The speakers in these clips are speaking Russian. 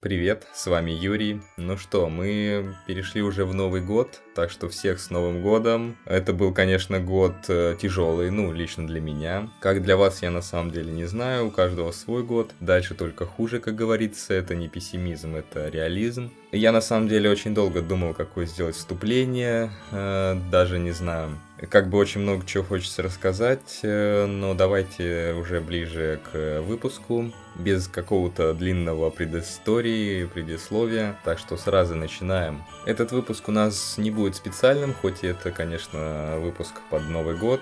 Привет, с вами Юрий. Ну что, мы перешли уже в Новый год, так что всех с Новым годом. Это был, конечно, год э, тяжелый, ну, лично для меня. Как для вас, я на самом деле не знаю, у каждого свой год. Дальше только хуже, как говорится, это не пессимизм, это реализм. Я на самом деле очень долго думал, какое сделать вступление, э, даже не знаю. Как бы очень много чего хочется рассказать, э, но давайте уже ближе к выпуску, без какого-то длинного предыстории, предисловия, так что сразу начинаем. Этот выпуск у нас не будет специальным, хоть это, конечно, выпуск под Новый год,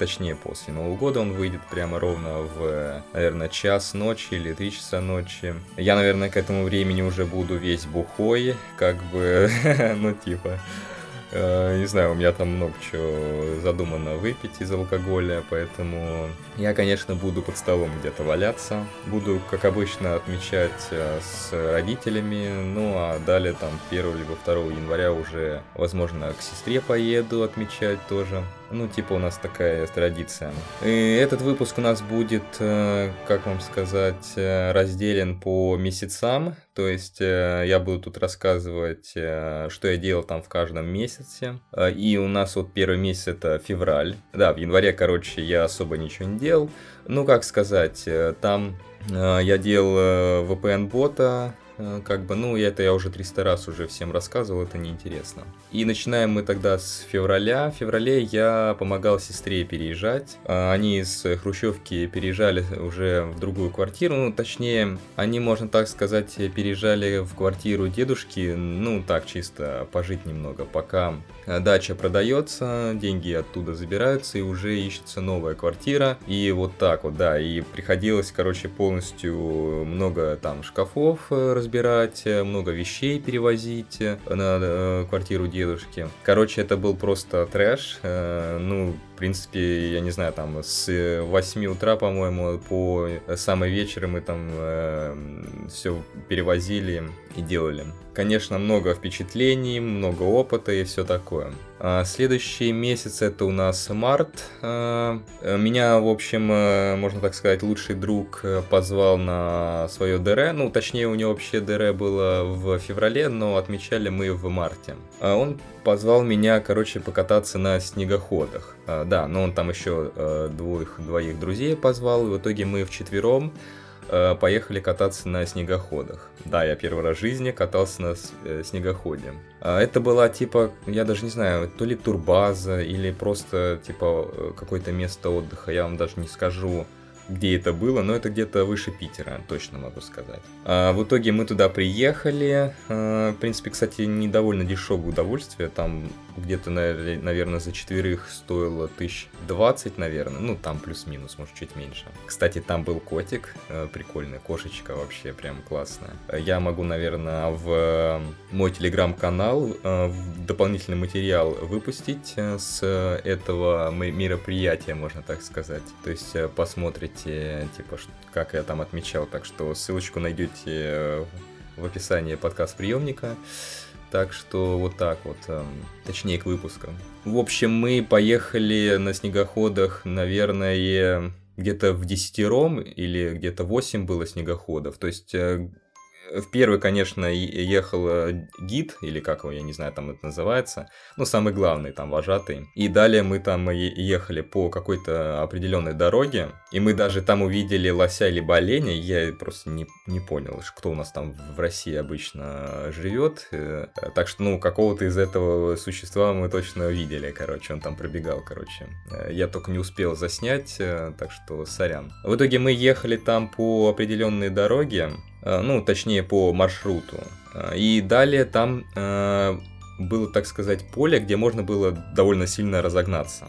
точнее после Нового года он выйдет прямо ровно в, наверное, час ночи или три часа ночи. Я, наверное, к этому времени уже буду весь бухой, как бы, ну типа... Э, не знаю, у меня там много чего задумано выпить из алкоголя, поэтому я, конечно, буду под столом где-то валяться. Буду, как обычно, отмечать э, с родителями, ну а далее там 1 либо 2 января уже, возможно, к сестре поеду отмечать тоже. Ну, типа у нас такая традиция. И этот выпуск у нас будет, э, как вам сказать, э, разделен по месяцам. То есть э, я буду тут рассказывать, что я делал там в каждом месяце. И у нас вот первый месяц это февраль. Да, в январе, короче, я особо ничего не делал. Ну, как сказать, там я делал VPN-бота, как бы, ну, это я уже 300 раз уже всем рассказывал, это неинтересно. И начинаем мы тогда с февраля. В феврале я помогал сестре переезжать. Э, они из Хрущевки переезжали уже в другую квартиру, ну, точнее, они, можно так сказать, переезжали в квартиру дедушки, ну, так, чисто пожить немного, пока дача продается, деньги оттуда забираются, и уже ищется новая квартира. И вот так вот, да, и приходилось, короче, полностью много там шкафов э, разбирать, э, много вещей перевозить э, на э, квартиру дедушки. Короче, это был просто трэш. Ну, в принципе, я не знаю, там с 8 утра, по-моему, по самый вечер мы там э, все перевозили и делали. Конечно, много впечатлений, много опыта и все такое. А следующий месяц это у нас март. А, меня, в общем, э, можно так сказать, лучший друг э, позвал на свое ДР. Ну, точнее, у него вообще ДР было в феврале, но отмечали мы в марте. А он позвал меня, короче, покататься на снегоходах. Да, но он там еще э, двоих, двоих друзей позвал. И в итоге мы вчетвером Э, поехали кататься на снегоходах. Да, я первый раз в жизни катался на э, снегоходе. А это была типа, я даже не знаю, то ли турбаза или просто типа э, какое-то место отдыха, я вам даже не скажу где это было, но это где-то выше Питера, точно могу сказать. А, в итоге мы туда приехали. А, в принципе, кстати, не довольно дешевое удовольствие. Там где-то, наверное, за четверых стоило тысяч двадцать, наверное. Ну, там плюс-минус, может, чуть меньше. Кстати, там был котик, э, прикольная кошечка вообще, прям классная. Я могу, наверное, в мой телеграм-канал э, дополнительный материал выпустить э, с этого мероприятия, можно так сказать. То есть посмотрите, типа, как я там отмечал. Так что ссылочку найдете в описании подкаст-приемника. Так что вот так вот, эм, точнее к выпускам. В общем, мы поехали на снегоходах, наверное, где-то в десятером или где-то восемь было снегоходов. То есть э, в первый, конечно, ехал э, гид, или как его, я не знаю, там это называется, ну, самый главный, там, вожатый. И далее мы там ехали по какой-то определенной дороге, и мы даже там увидели лося либо оленя, я просто не, не понял, кто у нас там в России обычно живет. Э, так что, ну, какого-то из этого существа мы точно видели, короче, он там пробегал, короче. Э, я только не успел заснять, так что сорян. В итоге мы ехали там по определенной дороге, Э, ну, точнее, по маршруту. Э, и далее там э, было, так сказать, поле, где можно было довольно сильно разогнаться.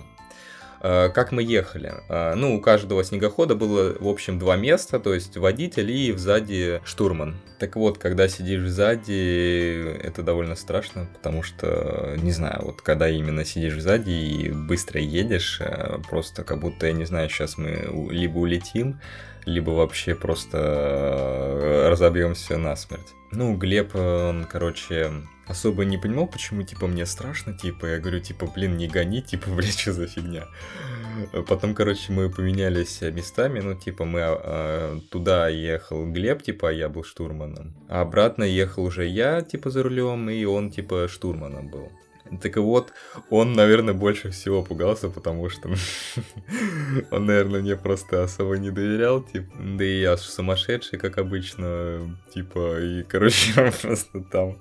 Как мы ехали? Ну, у каждого снегохода было, в общем, два места, то есть водитель и сзади штурман. Так вот, когда сидишь сзади, это довольно страшно, потому что, не знаю, вот когда именно сидишь сзади и быстро едешь, просто как будто, я не знаю, сейчас мы либо улетим, либо вообще просто э, разобьемся насмерть. Ну, Глеб, он, короче, особо не понимал, почему, типа, мне страшно, типа, я говорю, типа, блин, не гони, типа, блядь, что за фигня. Потом, короче, мы поменялись местами, ну, типа, мы э, туда ехал Глеб, типа, а я был штурманом, а обратно ехал уже я, типа, за рулем, и он, типа, штурманом был. Так вот, он, наверное, больше всего пугался, потому что он, наверное, мне просто особо не доверял, типа, да и я сумасшедший, как обычно, типа, и, короче, он просто там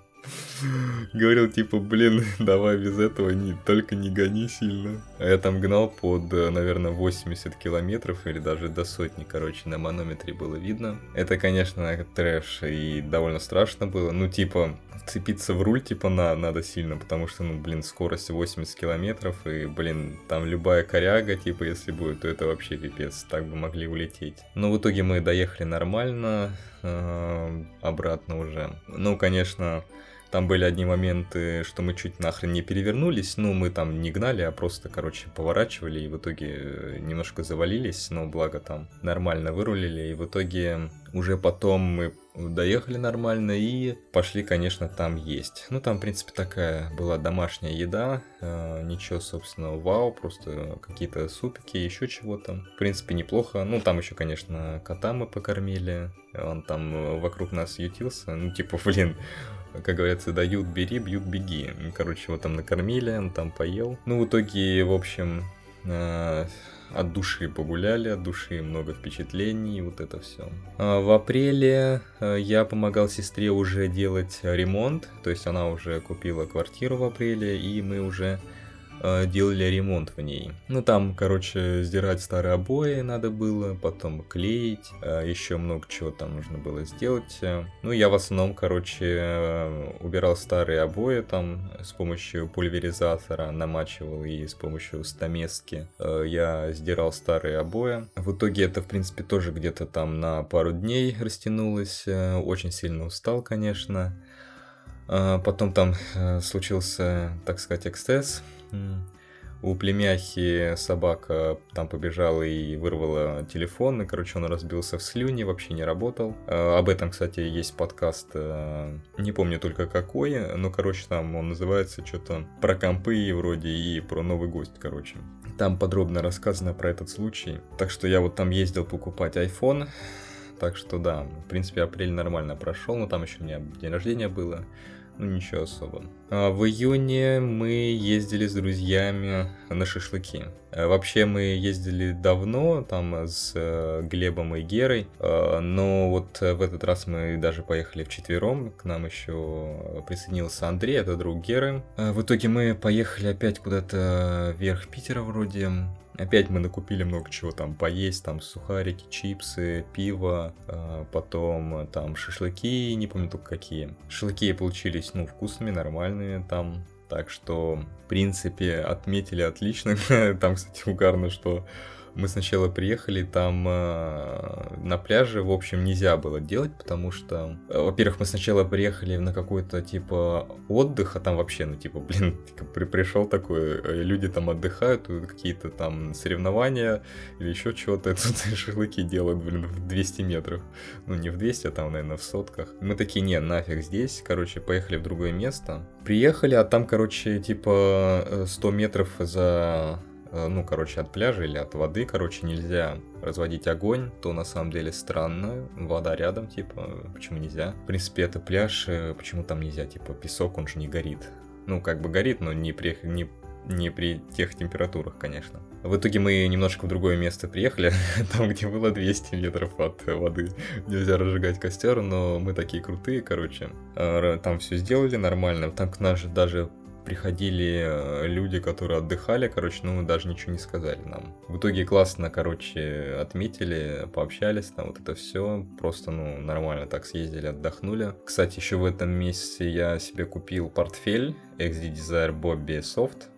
Говорил, типа, блин, давай без этого, не, только не гони сильно. А я там гнал под, наверное, 80 километров или даже до сотни, короче, на манометре было видно. Это, конечно, трэш и довольно страшно было. Ну, типа, цепиться в руль, типа, на, надо сильно, потому что, ну, блин, скорость 80 километров, и, блин, там любая коряга, типа, если будет, то это вообще пипец, так бы могли улететь. Но в итоге мы доехали нормально, э, обратно уже. Ну, конечно, там были одни моменты, что мы чуть нахрен не перевернулись. Ну, мы там не гнали, а просто, короче, поворачивали и в итоге э, немножко завалились. Но благо там нормально вырулили. И в итоге уже потом мы доехали нормально и пошли, конечно, там есть. Ну, там, в принципе, такая была домашняя еда, э, ничего, собственно, вау, просто какие-то супики, еще чего-то. В принципе, неплохо. Ну, там еще, конечно, кота мы покормили, он там вокруг нас ютился. Ну, типа, блин, как говорится, дают, бери, бьют, беги. Короче, его там накормили, он там поел. Ну, в итоге, в общем, э, от души погуляли, от души много впечатлений, вот это все. А в апреле э, я помогал сестре уже делать ремонт, то есть она уже купила квартиру в апреле, и мы уже делали ремонт в ней. Ну там, короче, сдирать старые обои надо было, потом клеить, э, еще много чего там нужно было сделать. Ну я в основном, короче, э, убирал старые обои там с помощью пульверизатора, намачивал и с помощью стамески я сдирал старые обои. В итоге это, в принципе, тоже где-то там на пару дней растянулось. Очень сильно устал, конечно. Потом там случился, так сказать, эксцесс у племяхи собака там побежала и вырвала телефон, и, короче, он разбился в слюне, вообще не работал. А, об этом, кстати, есть подкаст, э, не помню только какой, но, короче, там он называется что-то про компы вроде и про новый гость, короче. Там подробно рассказано про этот случай. Так что я вот там ездил покупать iPhone, так что да, в принципе, апрель нормально прошел, но там еще у меня день рождения было. Ну, ничего особо. А в июне мы ездили с друзьями на шашлыки. А вообще мы ездили давно, там с э, Глебом и Герой, а, но вот в этот раз мы даже поехали вчетвером, к нам еще присоединился Андрей, это друг Геры. В итоге мы поехали опять куда-то вверх Питера вроде, Опять мы накупили много чего там поесть, там сухарики, чипсы, пиво, э, потом э, там шашлыки, не помню только какие. Шашлыки получились, ну, вкусными, нормальные там. Так что, в принципе, отметили отлично. Там, кстати, угарно, что мы сначала приехали, там э, на пляже, в общем, нельзя было делать, потому что, э, во-первых, мы сначала приехали на какой-то, типа, отдых, а там вообще, ну, типа, блин, при пришел такой, э, люди там отдыхают, какие-то там соревнования или еще чего-то, тут шашлыки делают, блин, в 200 метров. Ну, не в 200, а там, наверное, в сотках. Мы такие, не, нафиг здесь, короче, поехали в другое место. Приехали, а там, короче, типа, 100 метров за Э, ну, короче, от пляжа или от воды, короче, нельзя разводить огонь, то на самом деле странно. Вода рядом, типа, почему нельзя? В принципе, это пляж, э, почему там нельзя? Типа, песок, он же не горит. Ну, как бы горит, но не при, не, не при тех температурах, конечно. В итоге мы немножко в другое место приехали, там, где было 200 метров от воды. Нельзя разжигать костер, но мы такие крутые, короче. Э, там все сделали нормально. Там к же даже приходили э, люди, которые отдыхали, короче, ну, даже ничего не сказали нам. В итоге классно, короче, отметили, пообщались, там вот это все, просто, ну, нормально так съездили, отдохнули. Кстати, еще в этом месяце я себе купил портфель XD Desire Bobby Soft,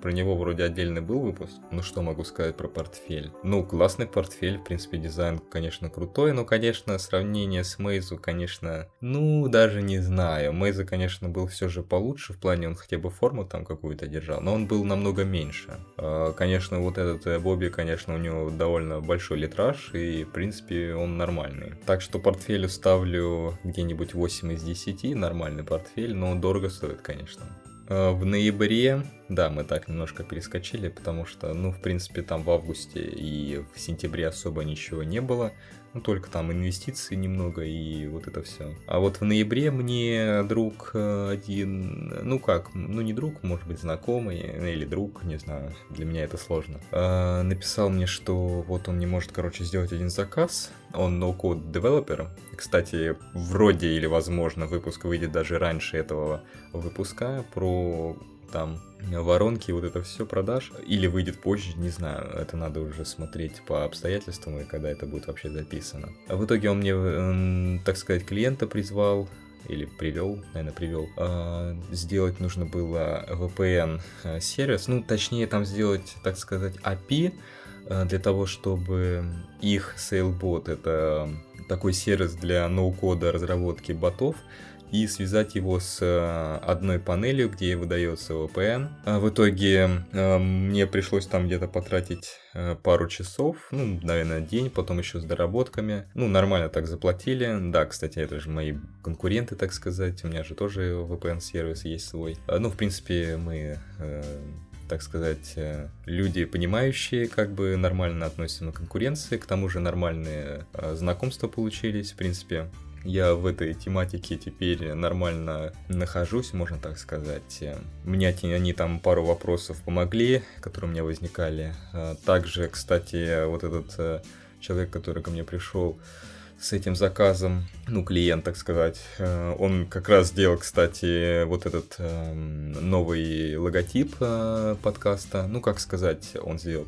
про него вроде отдельный был выпуск. Ну что могу сказать про портфель? Ну, классный портфель, в принципе, дизайн, конечно, крутой, но, конечно, сравнение с Мейзу, конечно, ну, даже не знаю. Мейза, конечно, был все же получше, в плане он хотя бы форму там какую-то держал, но он был намного меньше. Э, конечно, вот этот э, Бобби, конечно, у него довольно большой литраж, и, в принципе, он нормальный. Так что портфелю ставлю где-нибудь 8 из 10, нормальный портфель, но дорого стоит, конечно. Э, в ноябре, да, мы так немножко перескочили, потому что, ну, в принципе, там в августе и в сентябре особо ничего не было. Ну, только там инвестиции немного и вот это все. А вот в ноябре мне друг э, один, ну как, ну не друг, может быть знакомый или друг, не знаю, для меня это сложно, э, написал мне, что вот он не может, короче, сделать один заказ. Он no-code developer. Кстати, вроде или возможно выпуск выйдет даже раньше этого выпуска про там воронки, вот это все продаж, или выйдет позже, не знаю, это надо уже смотреть по обстоятельствам и когда это будет вообще записано. А в итоге он мне, так сказать, клиента призвал, или привел, наверное, привел, а, сделать нужно было VPN э, сервис, ну, точнее, там сделать, так сказать, API, э, для того, чтобы их SailBot, это такой сервис для ноу-кода разработки ботов, и связать его с э, одной панелью, где выдается VPN. А в итоге э, мне пришлось там где-то потратить э, пару часов, ну, наверное, день, потом еще с доработками. Ну, нормально так заплатили. Да, кстати, это же мои конкуренты, так сказать. У меня же тоже VPN-сервис есть свой. Ну, в принципе, мы так сказать, люди, понимающие, как бы нормально относятся к конкуренции, к тому же нормальные знакомства получились, в принципе я в этой тематике теперь нормально нахожусь, можно так сказать. Мне они там пару вопросов помогли, которые у меня возникали. А, также, кстати, вот этот э, человек, который ко мне пришел, с этим заказом, ну, клиент, так сказать. Э, он как раз сделал, кстати, вот этот эм, новый логотип э, подкаста. Ну, как сказать, он сделал.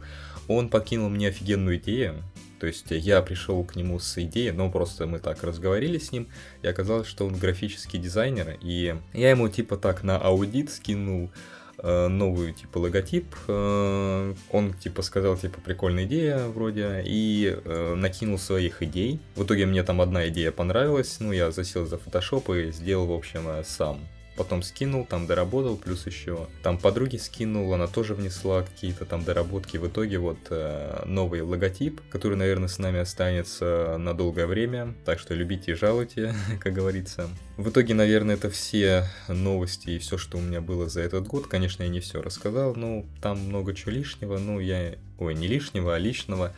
Он покинул мне офигенную идею. То есть я пришел к нему с идеей, но просто мы так разговаривали с ним, и оказалось, что он графический дизайнер, и я ему типа так на аудит скинул э, новую типа логотип. Э, он типа сказал типа прикольная идея вроде и э, накинул своих идей. В итоге мне там одна идея понравилась, ну я засел за Photoshop и сделал в общем сам потом скинул, там доработал, плюс еще там подруги скинул, она тоже внесла какие-то там доработки. В итоге вот э, новый логотип, который, наверное, с нами останется на долгое время, так что любите и жалуйте, как говорится. В итоге, наверное, это все новости и все, что у меня было за этот год. Конечно, я не все рассказал, но там много чего лишнего, ну я... Ой, не лишнего, а личного.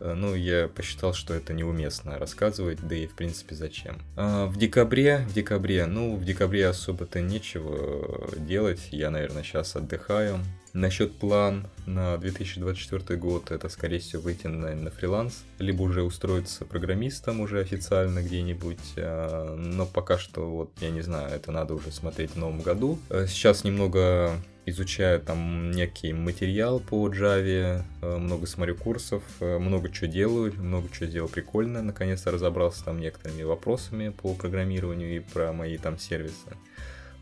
Э, ну, я посчитал, что это неуместно рассказывать, да и в принципе зачем. А в декабре, в декабре, ну, в декабре особо-то нечего делать, я, наверное, сейчас отдыхаю. Насчет план на 2024 год, это, скорее всего, выйти на, на фриланс, либо уже устроиться программистом уже официально где-нибудь, а, но пока что, вот, я не знаю, это надо уже смотреть в новом году. Э, сейчас немного изучаю там некий материал по Java, э, много смотрю курсов, э, много чего делаю, много чего делал прикольно, наконец-то разобрался там некоторыми вопросами по программированию и про мои там сервисы.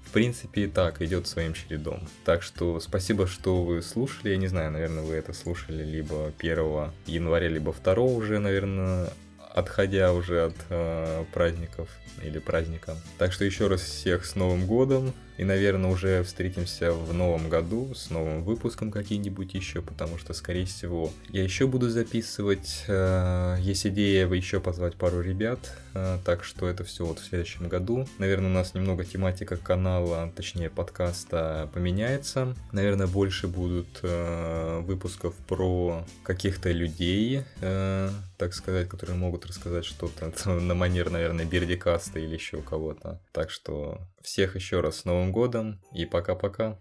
В принципе, и так идет своим чередом. Так что спасибо, что вы слушали. Я не знаю, наверное, вы это слушали либо 1 января, либо 2 уже, наверное, отходя уже от э, праздников или праздника. Так что еще раз всех с Новым годом. И, наверное, уже встретимся в новом году с новым выпуском каким-нибудь еще, потому что, скорее всего, я еще буду записывать. Э, есть идея еще позвать пару ребят, э, так что это все вот в следующем году. Наверное, у нас немного тематика канала, точнее подкаста поменяется. Наверное, больше будут э, выпусков про каких-то людей, так сказать, которые могут рассказать что-то на манер, наверное, Бердикаста или еще у кого-то. Так что всех еще раз с Новым годом и пока-пока.